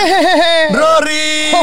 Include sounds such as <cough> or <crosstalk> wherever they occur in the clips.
<laughs> ¡Roris!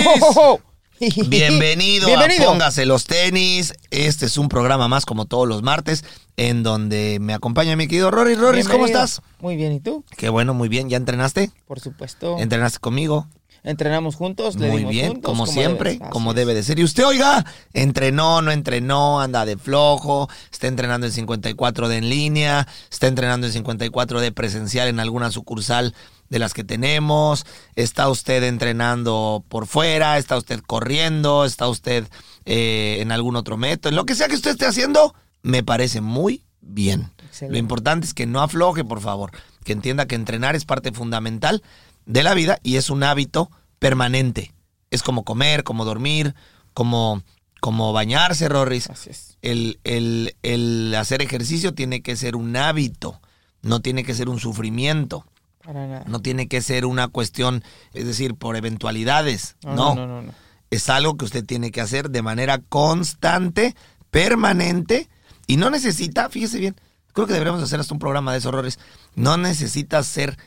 Bienvenido, <laughs> Bienvenido. a Póngase los tenis. Este es un programa más como todos los martes en donde me acompaña mi querido Rory. Roris, ¿cómo estás? Muy bien, ¿y tú? Qué bueno, muy bien. ¿Ya entrenaste? Por supuesto. ¿Entrenaste conmigo? Entrenamos juntos, le Muy dimos bien, juntos, como siempre, debe- como debe de ser. Y usted, oiga, entrenó, no entrenó, anda de flojo, está entrenando en 54 de en línea, está entrenando en 54 de presencial en alguna sucursal de las que tenemos, está usted entrenando por fuera, está usted corriendo, está usted eh, en algún otro método, lo que sea que usted esté haciendo, me parece muy bien. Excelente. Lo importante es que no afloje, por favor, que entienda que entrenar es parte fundamental de la vida y es un hábito permanente. Es como comer, como dormir, como, como bañarse, Rorris. Así es. El, el- el hacer ejercicio tiene que ser un hábito, no tiene que ser un sufrimiento, Para nada. no tiene que ser una cuestión, es decir, por eventualidades. No, no, no, no, no, no. es algo que usted tiene que hacer de manera constante, permanente, y no necesita, fíjese bien, creo que deberíamos hacer hasta un programa de esos horrores, no necesita ser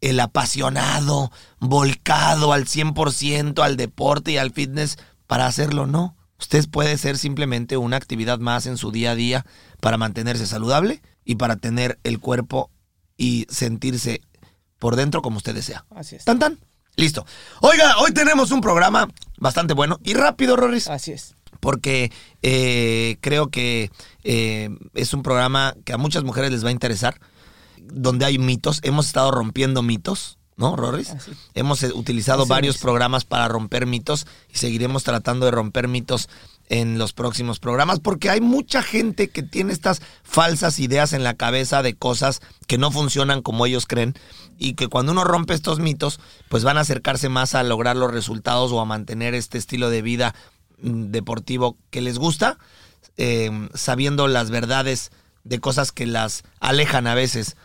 el apasionado, volcado al 100% al deporte y al fitness para hacerlo, no. Usted puede ser simplemente una actividad más en su día a día para mantenerse saludable y para tener el cuerpo y sentirse por dentro como usted desea. Así es. Tan tan. Listo. Oiga, hoy tenemos un programa bastante bueno y rápido, Roris, Así es. porque eh, creo que eh, es un programa que a muchas mujeres les va a interesar, donde hay mitos. Hemos estado rompiendo mitos, ¿no, Roris? Así. Hemos eh, utilizado Así varios es. programas para romper mitos y seguiremos tratando de romper mitos en los próximos programas porque hay mucha gente que tiene estas falsas ideas en la cabeza de cosas que no funcionan como ellos creen y que cuando uno rompe estos mitos pues van a acercarse más a lograr los resultados o a mantener este estilo de vida mm, deportivo que les gusta eh, sabiendo las verdades de cosas que las alejan a veces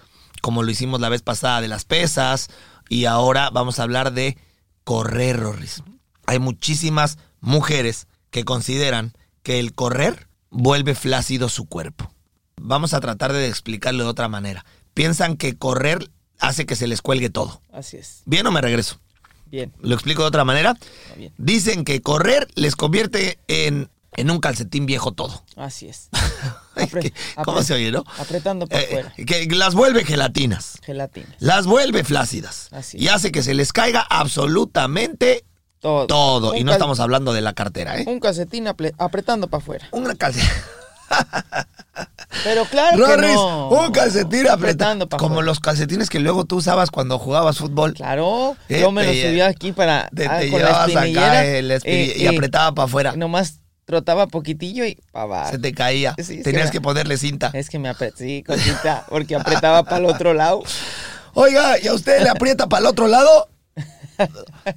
como lo hicimos la vez pasada de las pesas y ahora vamos a hablar de correr, Rorris. Hay muchísimas mujeres que consideran que el correr vuelve flácido su cuerpo. Vamos a tratar de explicarlo de otra manera. Piensan que correr hace que se les cuelgue todo. Así es. ¿Bien o me regreso? Bien. ¿Lo explico de otra manera? Bien. Dicen que correr les convierte en, en un calcetín viejo todo. Así es. <laughs> Apre- que- ¿Cómo se oye, no? Apretando para Eh, afuera. que las vuelve gelatinas. Gelatina. Las vuelve flácidas. Así y es. hace que se les caiga absolutamente Todo. todo. Y no estamos hablando de la cartera, ¿eh? Un calcetín apretando para afuera. Un calcetín. Pero claro que Rorris, no. un calcetín apretando. Apretando Como los calcetines que luego tú usabas cuando jugabas fútbol. Claro. Eh, yo me lo te- subía aquí para... Te, ah, te con la llevabas acá el eh, y eh, apretaba para afuera. Nomás trotaba poquitillo y para abajo. Se te caía. Sí, Tenías que ponerle cinta. Es que me apreté, sí, cosita, porque apretaba para el otro lado. Oiga, ¿y a usted le aprieta para el otro lado?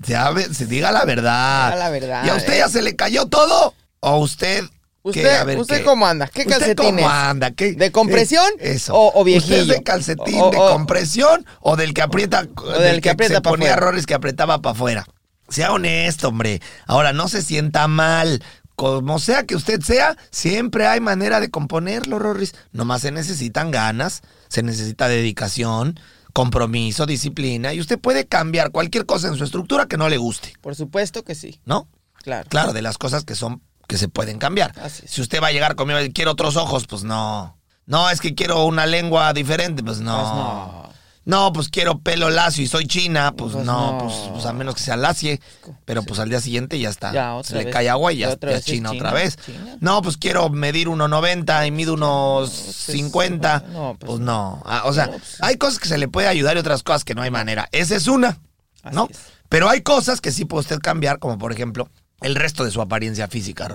Hable- se diga la verdad. Diga la verdad, ¿Y a usted eh. ya se le cayó todo? ¿O usted? qué? ¿Usted, A ver, usted ¿qué? cómo anda? ¿Qué ¿Usted calcetines? cómo anda? ¿Qué- ¿De compresión Eso. o- o ¿Usted es viejillo? de calcetín O- de compresión o del que aprieta, del que aprieta se ponía errores que apretaba para afuera? Sea honesto, hombre. Ahora, no se sienta mal. Como sea que usted sea, siempre hay manera de componerlo, Rorris. Nomás se necesitan ganas, se necesita dedicación, compromiso, disciplina, y usted puede cambiar cualquier cosa en su estructura que no le guste, Por supuesto que sí, ¿no? claro. Claro, de las cosas que son que se pueden cambiar. Así. Si usted va a llegar conmigo y quiere otros ojos, pues no. No, es que quiero una lengua diferente. Pues no. Pues no. No, pues quiero pelo lacio y soy china, pues, Pues no, no. Pues, pues a menos que sea lacie, pero pues al día siguiente ya está. Ya, otra Se le vez. cae agua y Ya ya, es china otra vez. china. No, pues quiero medir 1.90 y mido unos pues, 50. no, pues pues no. no. Ah, o sea, No, hay cosas que se le puede ayudar y otras cosas que no hay manera. Esa es una, Así ¿no? es. Pero hay cosas que sí puede usted cambiar, como por ejemplo el resto de su apariencia física,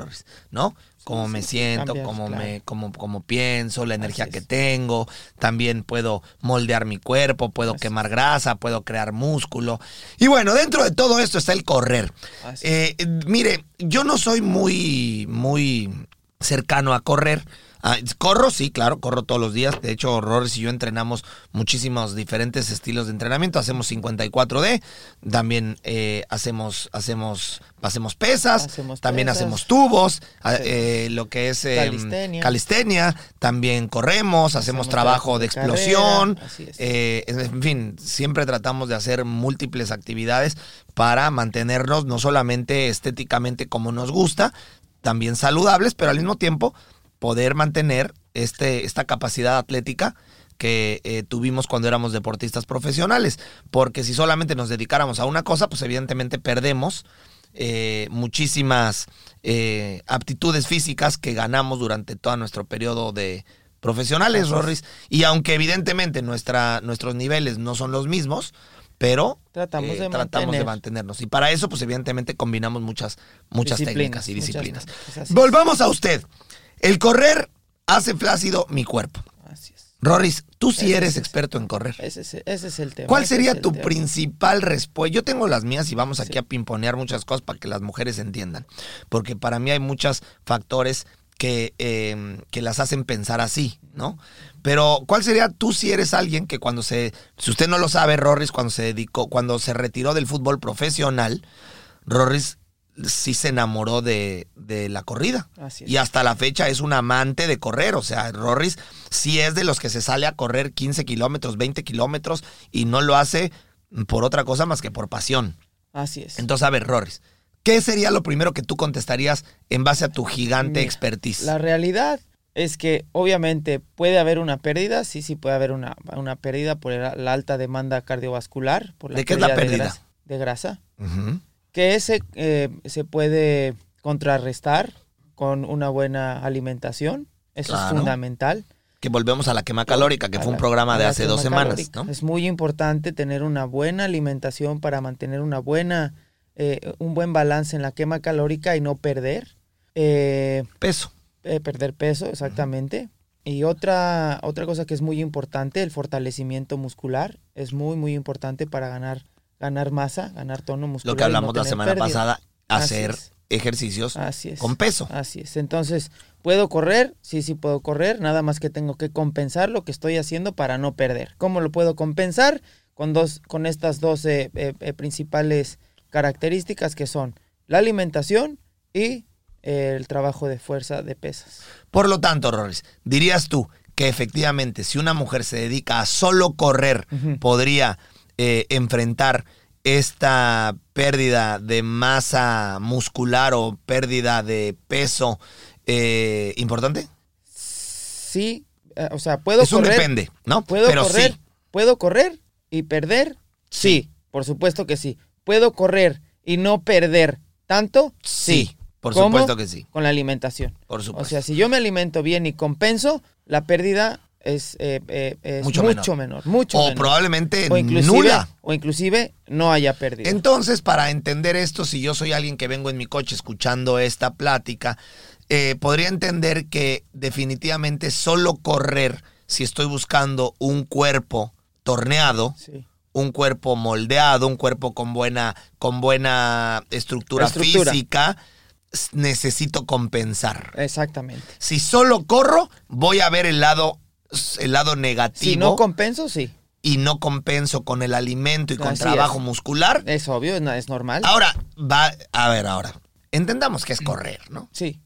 ¿no? Cómo me siento, cambias, cómo claro. me, cómo, cómo pienso, la energía que tengo. También puedo moldear mi cuerpo, puedo Así quemar grasa, puedo crear músculo. Y bueno, dentro de todo esto está el correr. Eh, mire, yo no soy muy, muy cercano a correr. Ah, corro, sí, claro, corro todos los días. De hecho, Rorris y yo entrenamos muchísimos diferentes estilos de entrenamiento. Hacemos 54D, también eh, hacemos, hacemos, hacemos pesas, Hacemos también pesas. hacemos tubos, ah, Sí. eh, lo que es eh, Calistenia. calistenia, también corremos, hacemos, Hacemos trabajo de explosión. carrera, eh, en fin, siempre tratamos de hacer múltiples actividades para mantenernos no solamente estéticamente como nos gusta, también saludables, pero al mismo tiempo poder mantener este, esta capacidad atlética que eh, tuvimos cuando éramos deportistas profesionales. Porque si solamente nos dedicáramos a una cosa, pues evidentemente perdemos eh, muchísimas eh, aptitudes físicas que ganamos durante todo nuestro periodo de profesionales. Rorris. Y aunque evidentemente nuestra, nuestros niveles no son los mismos, pero Tratamos eh, de tratamos de mantener. mantenernos. Y para eso, pues evidentemente combinamos muchas, muchas Disciplinas, técnicas y disciplinas. técnicas, así es. Volvamos a usted. El correr hace flácido mi cuerpo. Así es. Rorris, tú sí Ese eres es- experto en correr. Ese es, ese es el tema. ¿Cuál sería tu tema. principal respuesta? Yo tengo las mías y vamos aquí Sí. a pimponear muchas cosas para que las mujeres entiendan. Porque para mí hay muchos factores que, eh, que las hacen pensar así, ¿no? Pero, ¿cuál sería tú si eres alguien que cuando se, si usted no lo sabe, Rorris, cuando se dedicó, cuando se retiró del fútbol profesional, Rorris sí se enamoró de, de la corrida. Así es. Y hasta la fecha es un amante de correr. O sea, Rorris sí es de los que se sale a correr 15 kilómetros, 20 kilómetros y no lo hace por otra cosa más que por pasión. Así es. Entonces, a ver, Rorris, ¿qué sería lo primero que tú contestarías en base a tu gigante Mira, expertise? La realidad es que obviamente puede haber una pérdida, sí, sí puede haber una, una pérdida por la, alta demanda cardiovascular. Por la ¿De qué es la De pérdida? grasa, de grasa, que ese eh, se puede contrarrestar con una buena alimentación. Eso Claro. es fundamental. Que volvemos a la quema calórica, que A fue un programa de hace dos semanas. Es muy importante tener una buena alimentación para mantener una buena, eh, un buen balance en la quema calórica y no perder. Eh, Peso. eh, perder peso, exactamente. Y otra, otra cosa que es muy importante, el fortalecimiento muscular. Es muy, muy importante para ganar, ganar masa, ganar tono muscular. Lo que no hablamos la semana pérdida. pasada, hacer ejercicios Así es. con peso. Así es. Entonces, ¿puedo correr? Sí, sí puedo correr. Nada más que tengo que compensar lo que estoy haciendo para no perder. ¿Cómo lo puedo compensar? Con, dos, con estas dos eh, principales características que son la alimentación y el trabajo de fuerza de pesas. Por lo tanto, Rorris, dirías tú que efectivamente si una mujer se dedica a solo correr, podría eh, enfrentar esta pérdida de masa muscular o pérdida de peso eh, importante? Sí, eh, o sea, puedo es un correr. depende, ¿no? ¿Puedo Pero correr? sí. ¿Puedo correr y perder? Sí. por supuesto que sí. ¿Puedo correr y no perder tanto? Sí, por ¿Cómo? supuesto que sí. Con la alimentación. Por O supuesto. sea, si yo me alimento bien y compenso, la pérdida es, eh, eh, es Mucho mucho, menor. menor. Mucho o menor. probablemente o nula. O inclusive no haya pérdida. Entonces, para entender esto, si yo soy alguien que vengo en mi coche escuchando esta plática, eh, podría entender que definitivamente solo correr, si estoy buscando un cuerpo torneado, sí. Un cuerpo moldeado, un cuerpo con buena, con buena estructura, Estructura. física, necesito compensar. Exactamente. Si solo corro, voy a ver el lado, el lado negativo Si no compenso, sí. y no compenso con el alimento y con Así trabajo es. muscular. Es obvio, es, es normal. Ahora, va, a ver, ahora. Entendamos que es correr, ¿no? Sí.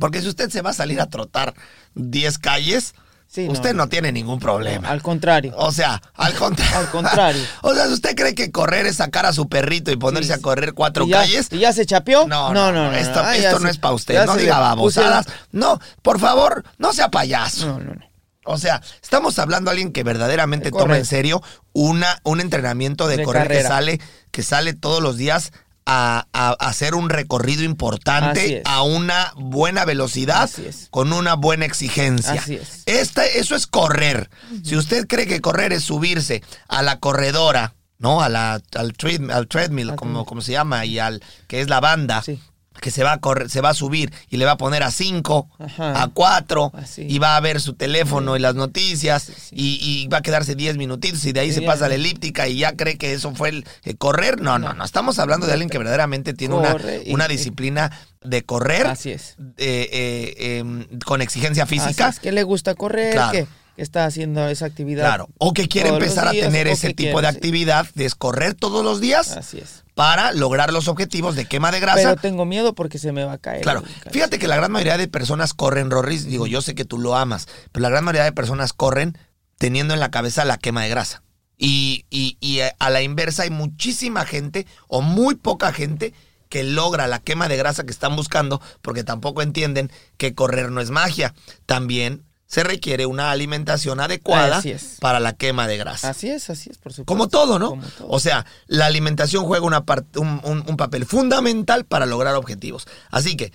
Porque si usted se va a salir a trotar 10 calles, Sí, usted no, no. tiene ningún problema. Al contrario. O sea, al <laughs> contrario. Al contrario. <laughs> o sea, si usted cree que correr es sacar a su perrito y ponerse Sí, a correr cuatro ¿Y ya, calles. ¿Y ya se chapeó? No, no, no, Esto, Ah, esto ya no se- es para usted. No diga babosadas. No, por favor, no sea payaso. No, no, no. O sea, estamos hablando de alguien que verdaderamente toma en serio una, un entrenamiento de, De correr que carrera. sale, que sale todos los días a, hacer un recorrido importante a una buena velocidad con una buena exigencia. Así es. Esta, eso es correr. Si usted cree que correr es subirse a la corredora, ¿no? A la, al, tread- al treadmill, como, treadmill. como se llama, y al que es la banda, Sí. Que se va a correr, se va a subir y le va a poner a 5, Ajá. a 4, Así. y va a ver su teléfono y las noticias, Sí, sí. Y, y va a quedarse 10 minutitos y de ahí se pasa a la elíptica y ya cree que eso fue el eh, correr. No, no, no. Estamos hablando de alguien que verdaderamente tiene una, Corre una y- disciplina de correr Así es. eh, eh, em, con exigencia física. es, que le gusta correr, Claro. que, está haciendo esa actividad. Claro. O que quiere empezar a tener ese tipo de actividad de correr todos los días Así es. Para lograr los objetivos de quema de grasa. Pero tengo miedo porque se me va a caer. Claro, fíjate que la gran mayoría de personas corren, Rorris, digo, yo sé que tú lo amas, pero la gran mayoría de personas corren teniendo en la cabeza la quema de grasa. Y, y- y a la inversa hay muchísima gente o muy poca gente que logra la quema de grasa que están buscando porque tampoco entienden que correr no es magia. También se requiere una alimentación adecuada para la quema de grasa. Así es, así es, por supuesto. Como todo, ¿no? Como todo. O sea, la alimentación juega una un, un- un papel fundamental para lograr objetivos. Así que,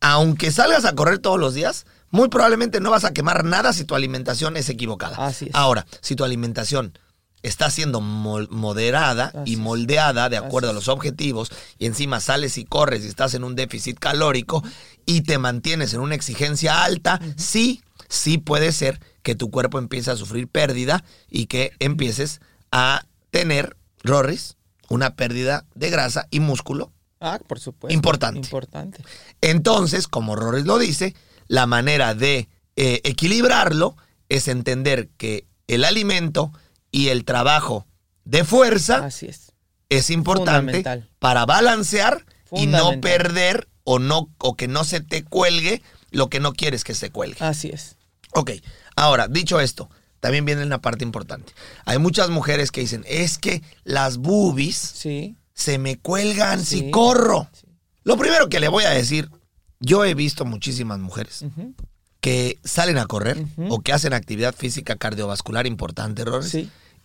aunque salgas a correr todos los días, muy probablemente no vas a quemar nada si tu alimentación es equivocada. Así es. Ahora, si tu alimentación está siendo moderada Así y moldeada de acuerdo Así a los objetivos y encima sales y corres y estás en un déficit calórico y te mantienes en una exigencia alta, sí, sí puede ser que tu cuerpo empiece a sufrir pérdida y que empieces a tener, Rorris, una pérdida de grasa y músculo. Ah, por supuesto. Importante. Importante. Entonces, como Rorris lo dice, la manera de eh, equilibrarlo es entender que el alimento y el trabajo de fuerza Así es. es importante para balancear y no perder o no o que no se te cuelgue lo que no quieres que se cuelgue. Así es. Ok, ahora, dicho esto, también viene una parte importante. Hay muchas mujeres que dicen, es que las boobies Sí. se me cuelgan si corro. Sí. Lo primero que le voy a decir, yo he visto muchísimas mujeres que salen a correr o que hacen actividad física cardiovascular importante, errores,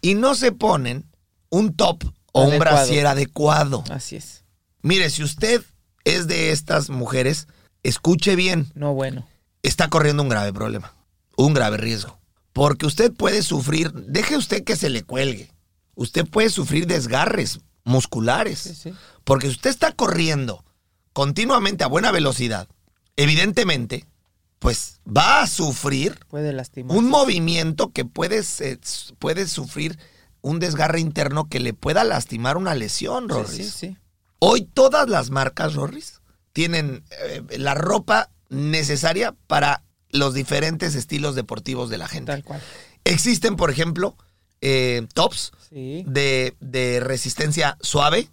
y no se ponen un top o un brasier adecuado. Así es. Mire, si usted es de estas mujeres, escuche bien, No bueno. está corriendo un grave problema, un grave riesgo. Porque usted puede sufrir, deje usted que se le cuelgue, usted puede sufrir desgarres musculares. Sí, sí. Porque si usted está corriendo continuamente a buena velocidad, evidentemente, pues va a sufrir Puede un movimiento que puede, sufrir un desgarre interno que le pueda lastimar una lesión, Rorris. sí, sí. Hoy todas las marcas, Rorris, tienen eh, la ropa necesaria para los diferentes estilos deportivos de la gente. Tal cual. Existen, por ejemplo, eh, tops Sí. de, de resistencia suave,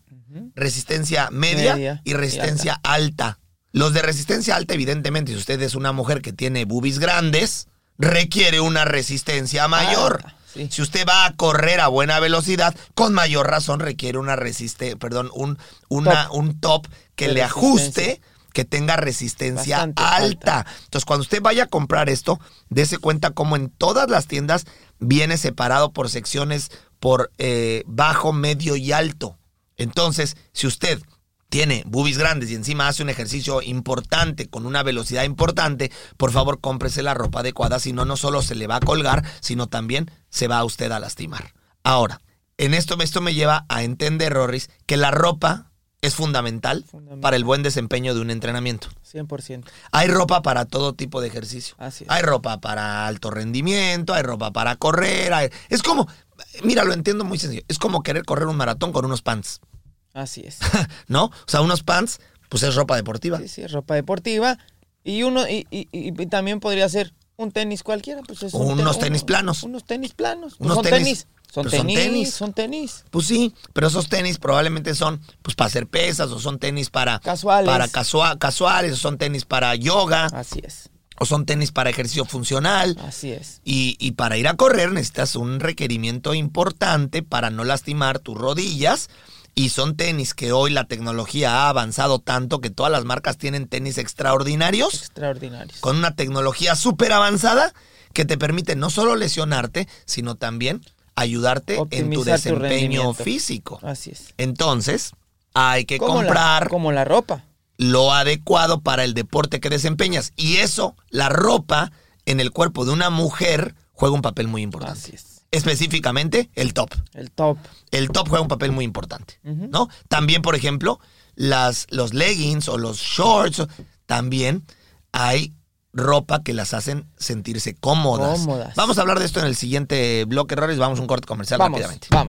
resistencia media, Media y y resistencia alta. Los de resistencia alta, evidentemente, si usted es una mujer que tiene boobies grandes, requiere una resistencia mayor. Sí. Si usted va a correr a buena velocidad, con mayor razón requiere una resiste, perdón, un, una- Top. un top que De le ajuste. Que tenga resistencia Bastante alta. alta. Entonces, cuando usted vaya a comprar esto, dése cuenta como en todas las tiendas viene separado por secciones por eh, bajo, medio y alto. Entonces, si usted tiene boobies grandes y encima hace un ejercicio importante con una velocidad importante, por favor cómprese la ropa adecuada, si no, no solo se le va a colgar, sino también se va a usted a lastimar. Ahora, en esto, esto me lleva a entender, Rorris, que la ropa es fundamental, Fundamental. para el buen desempeño de un entrenamiento. 100%. Hay ropa para todo tipo de ejercicio. Así es. Hay ropa para alto rendimiento, hay ropa para correr. hay- Es como, mira, lo entiendo muy sencillo. Es como querer correr un maratón con unos pants, Así es. <laughs> ¿no? O sea, unos pants, pues es ropa deportiva. Sí, sí, ropa deportiva. Y uno, y, y- y- y también podría ser un tenis cualquiera. Pues es un unos uno- tenis planos. Unos tenis planos. Pues Unos son tenis- tenis. Son pues son tenis, tenis. Son tenis. Pues sí, pero esos tenis probablemente son pues para hacer pesas o son tenis para Casuales. para casua- casuales o son tenis para yoga Así es. o son tenis para ejercicio funcional. Así es. Y, y para ir a correr necesitas un requerimiento importante para no lastimar tus rodillas. Y son tenis que hoy la tecnología ha avanzado tanto que todas las marcas tienen tenis extraordinarios Extraordinarios. con una tecnología súper avanzada que te permite no solo lesionarte, sino también ayudarte en tu desempeño físico. Así es. Entonces, hay que Como la- comprar como la ropa. lo adecuado para el deporte que desempeñas. Y eso, la ropa en el cuerpo de una mujer juega un papel muy importante. Así es. Específicamente, el top. El top. El top juega un papel muy importante. ¿no? También, por ejemplo, las, los leggings o los shorts, también hay ropa que las hacen sentirse cómodas. Cómodas. Vamos a hablar de esto en el siguiente bloque, Errores. Vamos a un corte comercial Vamos, rápidamente. vamos.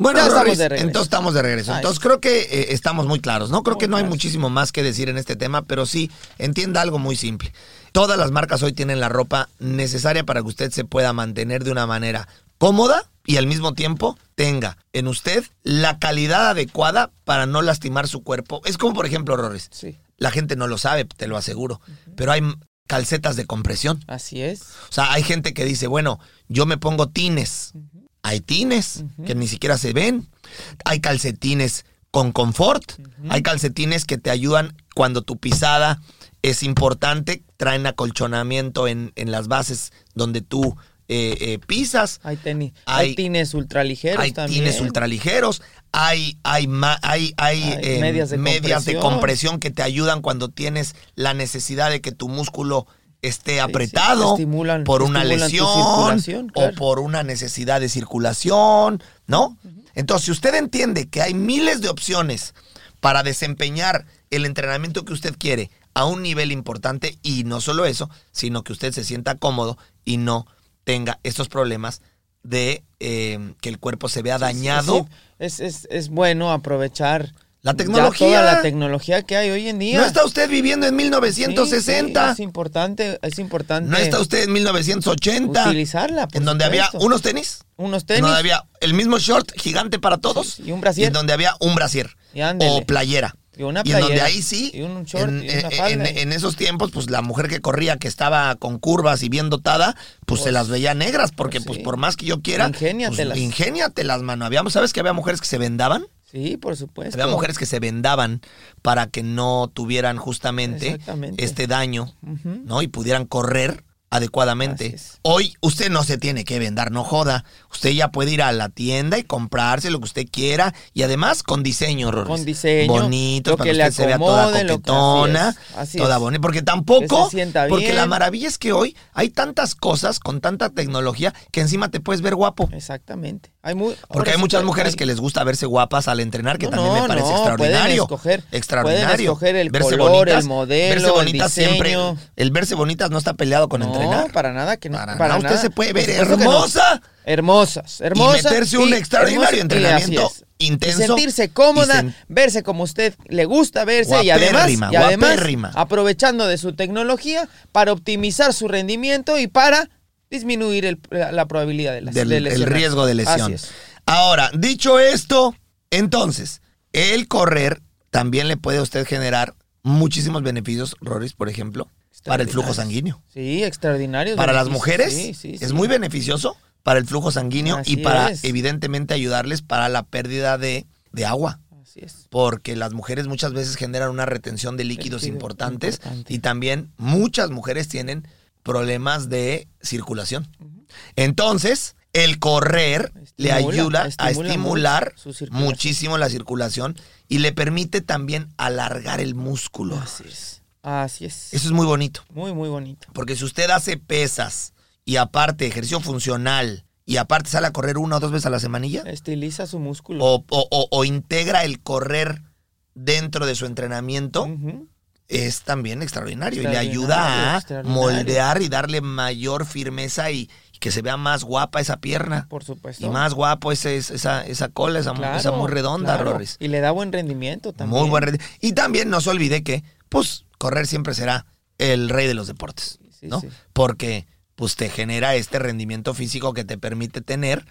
Bueno, Ya estamos de regreso. entonces estamos de regreso. Entonces creo que eh, estamos muy claros, ¿no? Creo Muy que no hay muchísimo más que decir en este tema, pero sí, entienda algo muy simple. Todas las marcas hoy tienen la ropa necesaria para que usted se pueda mantener de una manera cómoda y al mismo tiempo tenga en usted la calidad adecuada para no lastimar su cuerpo. Es como, por ejemplo, Roris. Sí. La gente no lo sabe, te lo aseguro, pero hay calcetas de compresión. Así es. O sea, hay gente que dice, bueno, yo me pongo tines. Hay tines que ni siquiera se ven. Hay calcetines con confort. Hay calcetines que te ayudan cuando tu pisada es importante. Traen acolchonamiento en, en las bases donde tú eh, eh, pisas. Hay tenis. Hay- Hay, tines ultraligeros Hay también. tines ultraligeros, hay, hay, hay, hay, eh, medias de medias de compresión. compresión que te ayudan cuando tienes la necesidad de que tu músculo esté sí, apretado por una lesión o por una necesidad de circulación, ¿no? Entonces, si usted entiende que hay miles de opciones para desempeñar el entrenamiento que usted quiere a un nivel importante y no solo eso, sino que usted se sienta cómodo y no tenga estos problemas de eh, que el cuerpo se vea dañado. Sí, es, es, es bueno aprovechar La ya tecnología. toda la tecnología que hay hoy en día. No está usted viviendo en Sí, 1960. sí, es importante, es importante. no está usted en 1980. Utilizarla, por en donde había unos tenis. unos En tenis. donde había el mismo short gigante para todos. Sí, y un brasier. en donde había un brasier. Y o playera. Y una en donde playera. ahí sí. Y un short en, y una en- falda. en- en esos tiempos, pues la mujer que corría, que estaba con curvas y bien dotada, pues, se Pues, las veía negras. Porque, pues, pues, sí. por más que yo quiera. Ingéniatelas. Pues, ingéniatelas, mano. Habíamos, ¿sabes que había mujeres que se vendaban? Sí, por supuesto. Había mujeres que se vendaban para que no tuvieran justamente este daño. ¿no? Y pudieran correr adecuadamente. Hoy usted no se tiene que vendar, no joda. Usted ya puede ir a la tienda y comprarse lo que usted quiera y además con diseño, Rorris. Con diseño, Bonito, para que usted se vea toda coquetona, así es, así toda bonita. Porque tampoco, porque la maravilla es que hoy hay tantas cosas con tanta tecnología que encima te puedes ver guapo. Exactamente. Hay muy, Porque hay muchas mujeres hay- que les gusta verse guapas al entrenar, que No, también no, me parece no, extraordinario. pueden escoger- extraordinario. pueden escoger el Verse color, el bonitas- modelo, verse el bonitas siempre. diseño. El verse bonitas no está peleado con no, entrenar. para nada que no. Para Para, nada, usted nada. se puede ver hermosa. Hermosas, hermosas. Y meterse un extraordinario entrenamiento intenso Y sentirse cómoda, y sen- verse como usted le gusta verse y además, y además aprovechando de su tecnología para optimizar su rendimiento y para disminuir el- la, probabilidad de, las, del de el riesgo de lesión. Ahora, dicho esto, entonces, el correr también le puede a usted generar muchísimos beneficios, Roris, por ejemplo, para el flujo sanguíneo. Sí, extraordinario. Para las mujeres Sí, sí, es muy beneficioso para el flujo sanguíneo y para es. evidentemente ayudarles para la pérdida de, de agua. Así es. Porque las mujeres muchas veces generan una retención de líquidos Líquido importantes importante. y también muchas mujeres tienen problemas de circulación. Entonces, el correr le Estimula, ayuda a estimula estimular muchísimo la circulación y le permite también alargar el músculo. Así es. Así es. Eso es muy bonito. Muy, muy bonito. Porque si usted hace pesas y aparte ejercicio funcional y aparte sale a correr una o dos veces a la semanilla Estiliza su músculo. o, o- o- o integra el correr dentro de su entrenamiento, es también extraordinario, y le ayuda a moldear y darle mayor firmeza y, y que se vea más guapa esa pierna. Por supuesto. Y más guapo ese, esa, esa cola, esa, Claro, esa muy redonda, claro. Rorris. Y le da buen rendimiento también. Muy buen rendimiento. Y también no se olvide que, pues, correr siempre será el rey de los deportes, Sí, ¿no? sí. Porque, pues, te genera este rendimiento físico que te permite tener,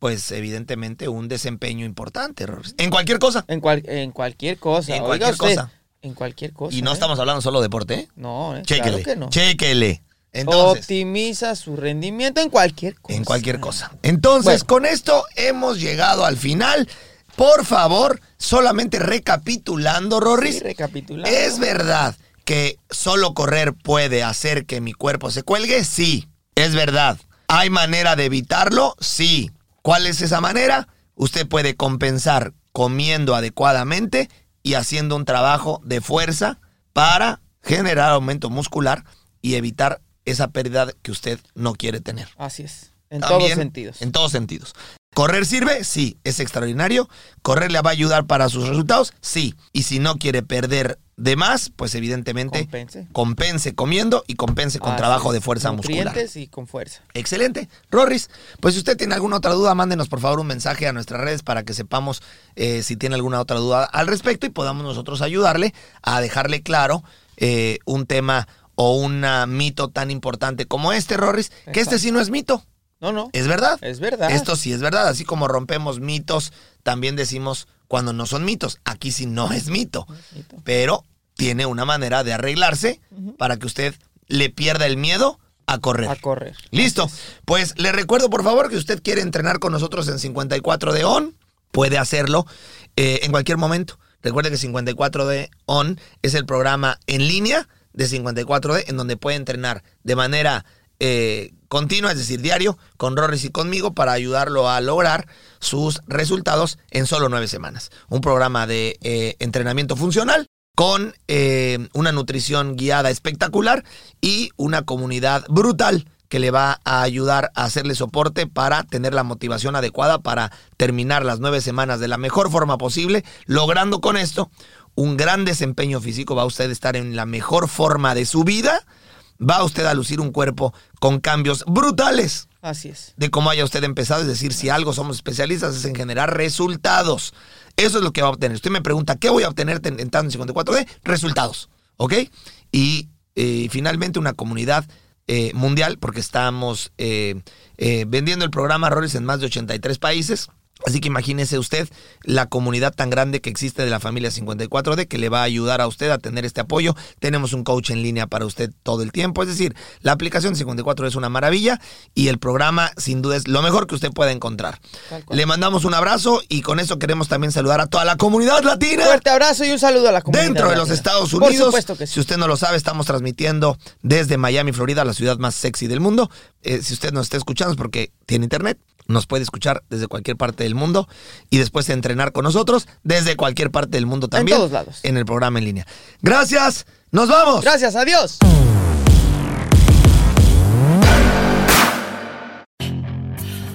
pues, evidentemente, un desempeño importante. En cualquier cosa. En, cual- en cualquier cosa. En cualquier usted, cosa. En cualquier cosa. Y no ¿eh? estamos hablando solo de deporte, ¿eh? No, ¿eh? Chéquele, Claro que no. chéquele. Entonces, Optimiza su rendimiento en cualquier cosa. en cualquier cosa. Entonces, Bueno. con esto hemos llegado al final. Por favor, solamente recapitulando, Rorris. Sí, recapitulando. ¿Es verdad que solo correr puede hacer que mi cuerpo se cuelgue? Sí, es verdad. ¿Hay manera de evitarlo? Sí. ¿Cuál es esa manera? Usted puede compensar comiendo adecuadamente y haciendo un trabajo de fuerza para generar aumento muscular y evitar esa pérdida que usted no quiere tener. Así es. En También, todos sentidos. En todos sentidos. ¿Correr sirve? Sí, es extraordinario. ¿Correr le va a ayudar para sus resultados? Sí. Y si no quiere perder de más, pues evidentemente Compense. compense comiendo y compense con trabajo de fuerza muscular. Y con fuerza. Excelente. Rorris, pues si usted tiene alguna otra duda, mándenos por favor un mensaje a nuestras redes para que sepamos eh, si tiene alguna otra duda al respecto y podamos nosotros ayudarle a dejarle claro eh, un tema o un mito tan importante como este, Rorris, que este sí no es mito. No, no. Es verdad. Es verdad. Esto sí es verdad. Así como rompemos mitos, también decimos cuando no son mitos. Aquí sí no es mito. mito. Pero tiene una manera de arreglarse para que usted le pierda el miedo a correr. A correr. Listo. Pues le recuerdo, por favor, que usted quiere entrenar con nosotros en 54 de ON. Puede hacerlo eh, en cualquier momento. Recuerde que 54 de ON es el programa en línea de 54D en donde puede entrenar de manera eh, continua, es decir, diario, con Rorris y conmigo para ayudarlo a lograr sus resultados en solo nueve semanas. Un programa de eh, entrenamiento funcional con eh, una nutrición guiada espectacular y una comunidad brutal que le va a ayudar a hacerle soporte para tener la motivación adecuada para terminar las nueve semanas de la mejor forma posible, logrando con esto un gran desempeño físico. Va usted a estar en la mejor forma de su vida, va usted a lucir un cuerpo con cambios brutales Así es. de cómo haya usted empezado. Es decir, si algo somos especialistas es en generar resultados. Eso es lo que va a obtener. Usted me pregunta, ¿qué voy a obtener ten- entrando en 54D? Resultados. ¿Ok? Y eh, finalmente una comunidad eh, mundial, porque estamos eh, eh, vendiendo el programa Roles en más de 83 países. Así que imagínese usted la comunidad tan grande que existe de la familia 54D que le va a ayudar a usted a tener este apoyo. Tenemos un coach en línea para usted todo el tiempo. Es decir, la aplicación 54 es una maravilla y el programa sin duda es lo mejor que usted pueda encontrar. Le mandamos un abrazo y con eso queremos también saludar a toda la comunidad latina. Fuerte abrazo y un saludo a la comunidad. Dentro de los. Estados Unidos. Por supuesto que sí. Si usted no lo sabe, estamos transmitiendo desde Miami, Florida, la ciudad más sexy del mundo. Eh, si usted nos está escuchando es porque tiene internet. Nos puede escuchar desde cualquier parte del mundo y después entrenar con nosotros desde cualquier parte del mundo también. todos lados. En el programa en línea. Gracias. Nos vamos. Gracias, adiós.